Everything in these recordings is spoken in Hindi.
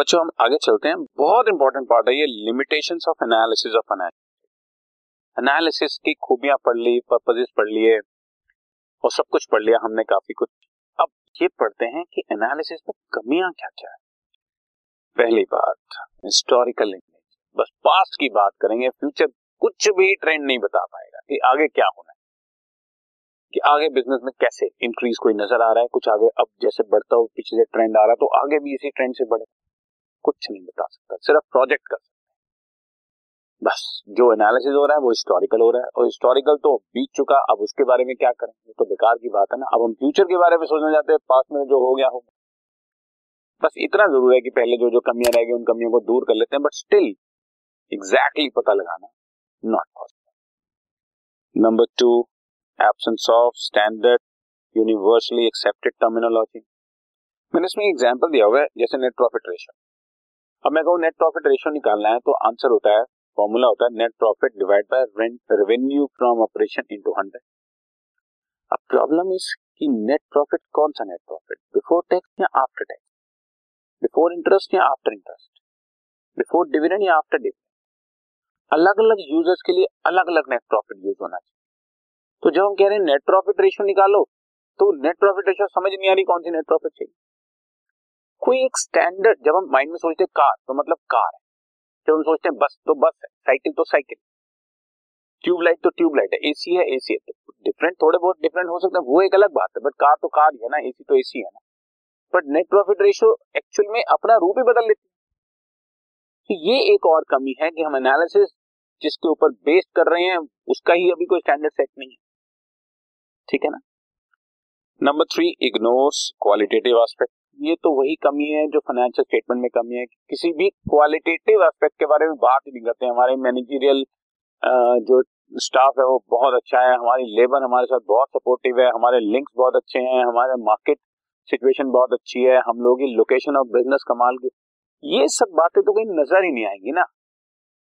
बच्चों, हम आगे चलते हैं। बहुत इंपॉर्टेंट पार्ट है ये limitation of analysis of analysis analysis की खूबियाँ पढ़ ली पर्पजेस पढ़ लिए, और सब कुछ पढ़ लिया हमने काफ़ी कुछ। अब ये पढ़ते हैं कि एनालिसिस में कमियाँ क्या क्या है। पहली बात हिस्टोरिकल इमेज बस पास्ट की बात करेंगे फ्यूचर कुछ भी ट्रेंड नहीं बता पाएगा कि आगे क्या होना है। कि आगे बिज़नेस में कैसे इंक्रीज कोई नज़र आ रहा है, कुछ आगे, अब जैसे बढ़ता हो पीछे से ट्रेंड आ रहा है तो आगे भी इसी ट्रेंड से बढ़े। कुछ नहीं बता सकता, सिर्फ़ प्रोजेक्ट कर सकते बस, जो एनालिसिस हो रहा है, वो हिस्टोरिकल हो रहा है। और हिस्टोरिकल तो बीत चुका, अब उसके बारे में क्या करें? ये तो बेकार की बात है ना। अब हम फ्यूचर के बारे में सोचना चाहते हैं पास में जो हो गया हो। बस इतना ज़रूर है कि पहले जो जो कमियाँ रह गई, उन कमियों को दूर कर लेते हैं बट स्टिल एग्जैक्टली पता लगाना not possible number two absence of standard universally accepted terminology मैंने इसमें एग्ज़ाम्पल दिया हुआ है, जैसे नेट प्रॉफिट रेशियो अब मैं कहूँ नेट प्रॉफिट रेशियो निकालना है तो आंसर होता है फॉर्मूला होता है net profit divide by revenue from operation into hundred अब प्रॉब्लम इज़ कि नेट प्रॉफिट कौन सा नेट प्रॉफिट बिफोर टैक्स या आफ्टर टैक्स बिफोर इंटरेस्ट या आफ्टर इंटरेस्ट बिफोर डिविडेंड या आफ्टर डिविडेंड अलग अलग यूज़र्स के लिए अलग अलग नेट प्रॉफिट यूज़ होना चाहिए। तो जब हम कह रहे हैं नेट प्रॉफिट रेशियो निकालो तो नेट प्रॉफिट रेशियो समझ नहीं आ रही कौन सी नेट प्रॉफिट चाहिए। कोई एक स्टैंडर्ड जब हम माइंड में सोचते हैं कार तो मतलब कार है। जब हम सोचते हैं बस तो बस है साइकिल तो साइकिल ट्यूबलाइट तो ट्यूबलाइट है एसी है एसी है। तो डिफरेंट थोड़े बहुत डिफरेंट हो सकते हैं, वो एक अलग बात है बट कार तो कार ही है ना एसी तो एसी है ना। But net profit ratio actual में अपना रूप ही बदल लेती है। तो ये एक और कमी है कि हम एनालिसिस जिसके ऊपर बेस्ड कर रहे हैं, उसका ही अभी कोई स्टैंडर्ड सेट नहीं है। ठीक है ना? Number three ignores qualitative aspect ये तो वही कमी है जो फाइनेंशियल स्टेटमेंट में कमी है। किसी भी क्वालिटेटिव एस्पेक्ट के बारे में बात ही नहीं करते हमारे मैनेजरियल जो स्टाफ है वो बहुत अच्छा है। हमारी लेबर हमारे साथ बहुत सपोर्टिव है। हमारे लिंक्स बहुत अच्छे हैं। हमारे मार्केट सिचुएशन बहुत अच्छी है। हम लोगों की लोकेशन ऑफ़ बिज़नेस कमाल की। ये सब बातें तो कहीं नज़र ही नहीं आएँगी ना।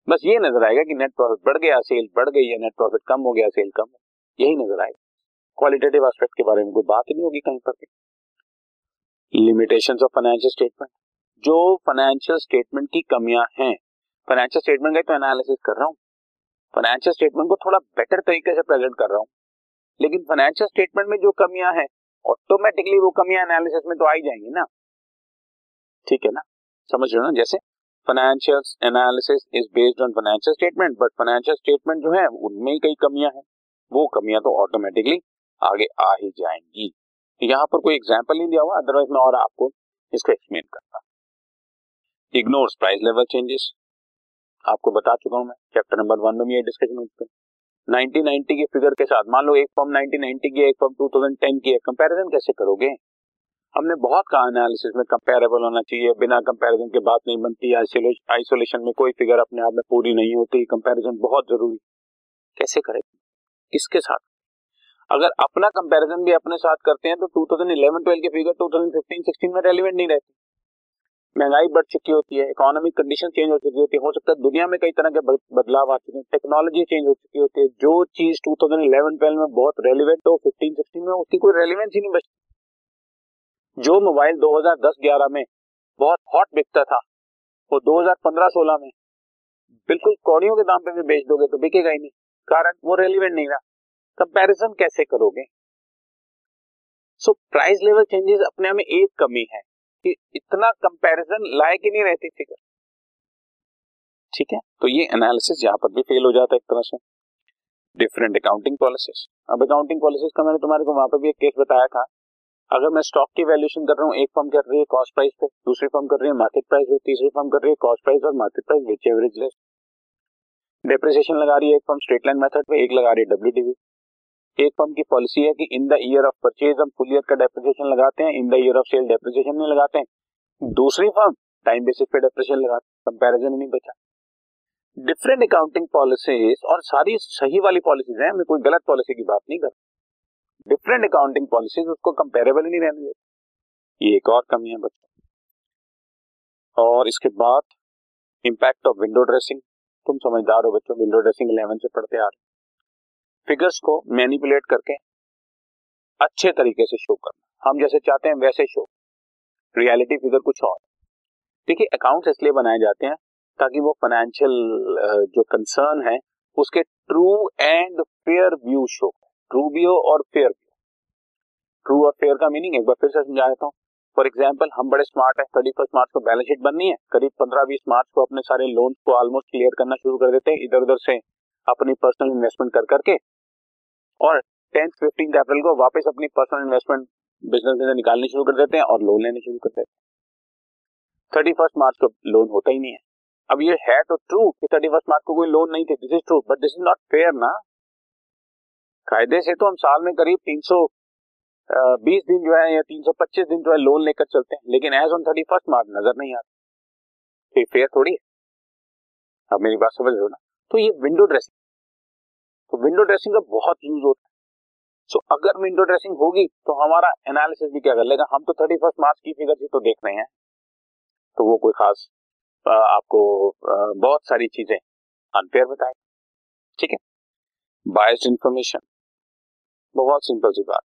बस ये नज़र आएगा कि नेट प्रॉफिट बढ़ गया सेल बढ़ गई है नेट प्रॉफिट कम हो गया सेल कम हो यही नज़र आएगा। क्वालिटेटिव एस्पेक्ट के बारे में कोई बात ही नहीं होगी कहीं पर लिमिटेशन ऑफ़ फाइनेंशियल स्टेटमेंट जो फाइनेंशियल स्टेटमेंट की कमियाँ हैं फाइनेंशियल स्टेटमेंट का तो एनालिसिस कर रहा हूँ। फाइनेंशियल स्टेटमेंट को थोड़ा बेटर तरीके से प्रेजेंट कर रहा हूँ। लेकिन फाइनेंशियल स्टेटमेंट में जो कमियाँ हैं ऑटोमेटिकली वो कमियाँ एनालिसिस में तो आई जाएँगी ना। ठीक है ना? समझ रहे हो ना? जैसे financial analysis is based on financial statement but financial statement जो है, उनमें ही कई कमियाँ हैं। वो कमियाँ तो ऑटोमेटिकली आगे आ ही जाएँगी। यहाँ पर कोई एग्ज़ाम्पल नहीं दिया हुआ अदरवाइज़ मैं और आपको इसको एक्सप्लेन करता इग्नोर्स प्राइस लेवल चेंजेस आपको बता चुका हूँ मैं चैप्टर नंबर वन में डिस्कशन है 1990 के फिगर के साथ, मान लो एक फॉर्म 1990 की, एक फॉर्म 2010 की है कंपैरिजन कैसे करोगे? हमने बहुत कहा एनालिसिस में कंपेरेबल होना चाहिए, बिना कंपैरिजन के बात नहीं बनती आइसोलेशन में कोई फिगर अपने आप में पूरी नहीं होती कंपैरिजन बहुत ज़रूरी। कैसे करेंगे किसके साथ? अगर अपना कंपैरिजन भी अपने साथ करते हैं तो 2011-12 के फिगर 2015-16 में रेलिवेंट नहीं रहते। महँगाई बढ़ चुकी होती है इकोनॉमिक कंडीशन चेंज हो चुकी होती है, हो सकता है दुनिया में कई तरह के बदलाव आ चुके हैं टेक्नोलॉजी चेंज हो चुकी होती है, जो चीज़ 2011-12 में बहुत रेलिवेंट हो 15-16 में, उसकी कोई रेलिवेंस ही नहीं बचती जो मोबाइल 2010-11 में बहुत हॉट बिकता था, वो 2015-16 में, बिल्कुल कौड़ियों के दाम पे भी बेच दोगे तो बिकेगा ही नहीं, कारण वो रेलिवेंट नहीं रहा। कंपैरिजन कैसे करोगे? सो प्राइस लेवल चेंजेस अपने में एक कमी है कि इतना कंपैरिजन लायक ही नहीं रहती फिगर ठीक है? तो ये एनालिसिस यहाँ पर भी फेल हो जाता है एक तरह से। डिफरेंट अकाउंटिंग पॉलिसीज़ अब अकाउंटिंग पॉलिसीज़ का मैंने तुम्हारे को वहाँ पर भी एक केस बताया था। अगर मैं स्टॉक की वैल्यूएशन कर रहा हूँ, एक फर्म कर रही है कॉस्ट प्राइस पे, दूसरी फर्म कर रही है मार्केट प्राइस पे, तीसरी फर्म कर रही है कॉस्ट प्राइस और market price which average less depreciation लगा रही है एक फर्म स्ट्रेट लाइन मेथड पे, एक लगा रही है डब्ल्यू एक फर्म की पॉलिसी है कि in the year of purchase हम फुल ईयर का डेप्रिसिएशन लगाते हैं, in the year of sale depreciation नहीं लगाते हैं। दूसरी फर्म टाइम बेसिस पे डेप्रिसिएशन लगाते हैं कंपैरिजन नहीं बचा। डिफरेंट अकाउंटिंग पॉलिसीज़ और सारी सही वाली पॉलिसीज़ हैं, मैं कोई गलत पॉलिसी की बात नहीं कर डिफरेंट अकाउंटिंग पॉलिसीज़ उसको कंपेरेबल ही नहीं रहने देती। ये एक और कमी है बच्चों। और इसके बाद इंपैक्ट ऑफ़ विंडो ड्रेसिंग तुम समझदार हो बच्चों विंडो ड्रेसिंग इलेवन से पढ़ते आ रहे फिगर्स को मैनिपुलेट करके अच्छे तरीके से शो करना। हम जैसे चाहते हैं वैसे शो रियलिटी फिगर कुछ और। देखिए अकाउंट इसलिए बनाए जाते हैं ताकि वो फाइनेंशियल जो कंसर्न है, उसके true and fair view show true भी हो और फेयर भी ट्रू और फेयर का मीनिंग एक बार फिर से समझा देता हूँ। फॉर एग्ज़ाम्पल हम बड़े स्मार्ट है थर्टी फ़र्स्ट मार्च को बैलेंस शीट बननी है। करीब पंद्रह बीस मार्च को अपने सारे लोन को ऑलमोस्ट क्लियर करना शुरू कर देते हैं। इधर उधर से अपनी पर्सनल इन्वेस्टमेंट कर करके और टेंथ फिफ्टीन अप्रैल को वापस अपनी पर्सनल इन्वेस्टमेंट बिज़नेस में निकालनी शुरू कर देते हैं और लोन लेने शुरू कर देते हैं। थर्टी फ़र्स्ट मार्च को लोन होता ही नहीं है। अब ये है तो ट्रू कि थर्टी फ़र्स्ट मार्च को कोई लोन नहीं थे this is true but this is not fair ना। कायदे से तो हम साल में करीब तीन सौ बीस दिन जो है या तीन सौ पच्चीस दिन जो है लोन लेकर चलते हैं, लेकिन as on thirty first March नज़र नहीं आता। फेयर थोड़ी है। अब मेरी बात समझ हो ना? तो ये विंडो ड्रेसिंग तो विंडो ड्रेसिंग का बहुत यूज़ होता है। सो so, अगर विंडो ड्रेसिंग होगी तो हमारा एनालिसिस भी क्या कर लेगा? हम तो थर्टी फ़र्स्ट मार्च की फिगर ही तो देख रहे हैं। तो वो कोई खास आपको बहुत सारी चीज़ें अनफेयर बताए। ठीक है? बायस्ड इंफॉर्मेशन बहुत सिंपल सी बात।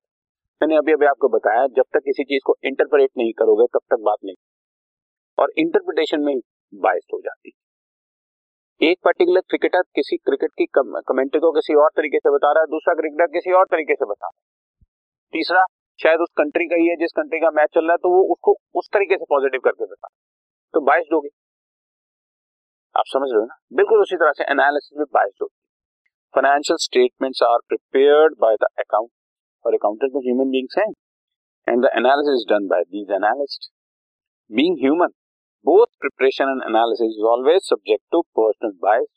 मैंने अभी अभी आपको बताया जब तक किसी चीज़ को इंटरप्रेट नहीं करोगे तब तक बात नहीं। और इंटरप्रिटेशन में बायस्ड हो जाती है। एक पर्टिकुलर क्रिकेटर किसी क्रिकेट की कमेंट्री को किसी और तरीके से बता रहा है, दूसरा क्रिकेटर किसी और तरीके से बता रहा है। तीसरा, शायद उस कंट्री का ही है, जिस कंट्री का मैच चल रहा है तो वो उसको उस तरीके से पॉजिटिव करके बता तो बायस्ड होगी आप समझ रहे हो ना? बिल्कुल उसी तरह से एनालिसिस में बायस्ड होगी financial statements are prepared by the account और अकाउंटेंट तो ह्यूमन बींग्स हैं। And the analysis done by these analyst being human both preparation and analysis is always subject to personal bias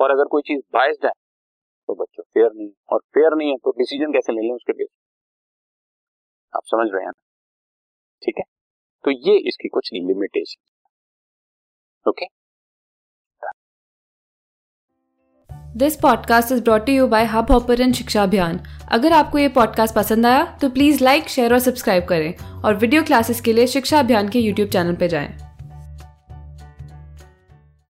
और अगर कोई चीज़ बायस्ड है तो बच्चों फेयर नहीं और फेयर नहीं है तो डिसीज़न कैसे ले लें उसके बेस आप समझ रहे हैं ठीक है? तो ये इसकी कुछ limitation okay this podcast is brought you by Hubhopper Shiksha Abhiyan अगर आपको ये पॉडकास्ट पसंद आया तो प्लीज़ लाइक शेयर और सब्सक्राइब करें। और वीडियो क्लासेस के लिए शिक्षा अभियान के यूट्यूब चैनल पर जाएँ।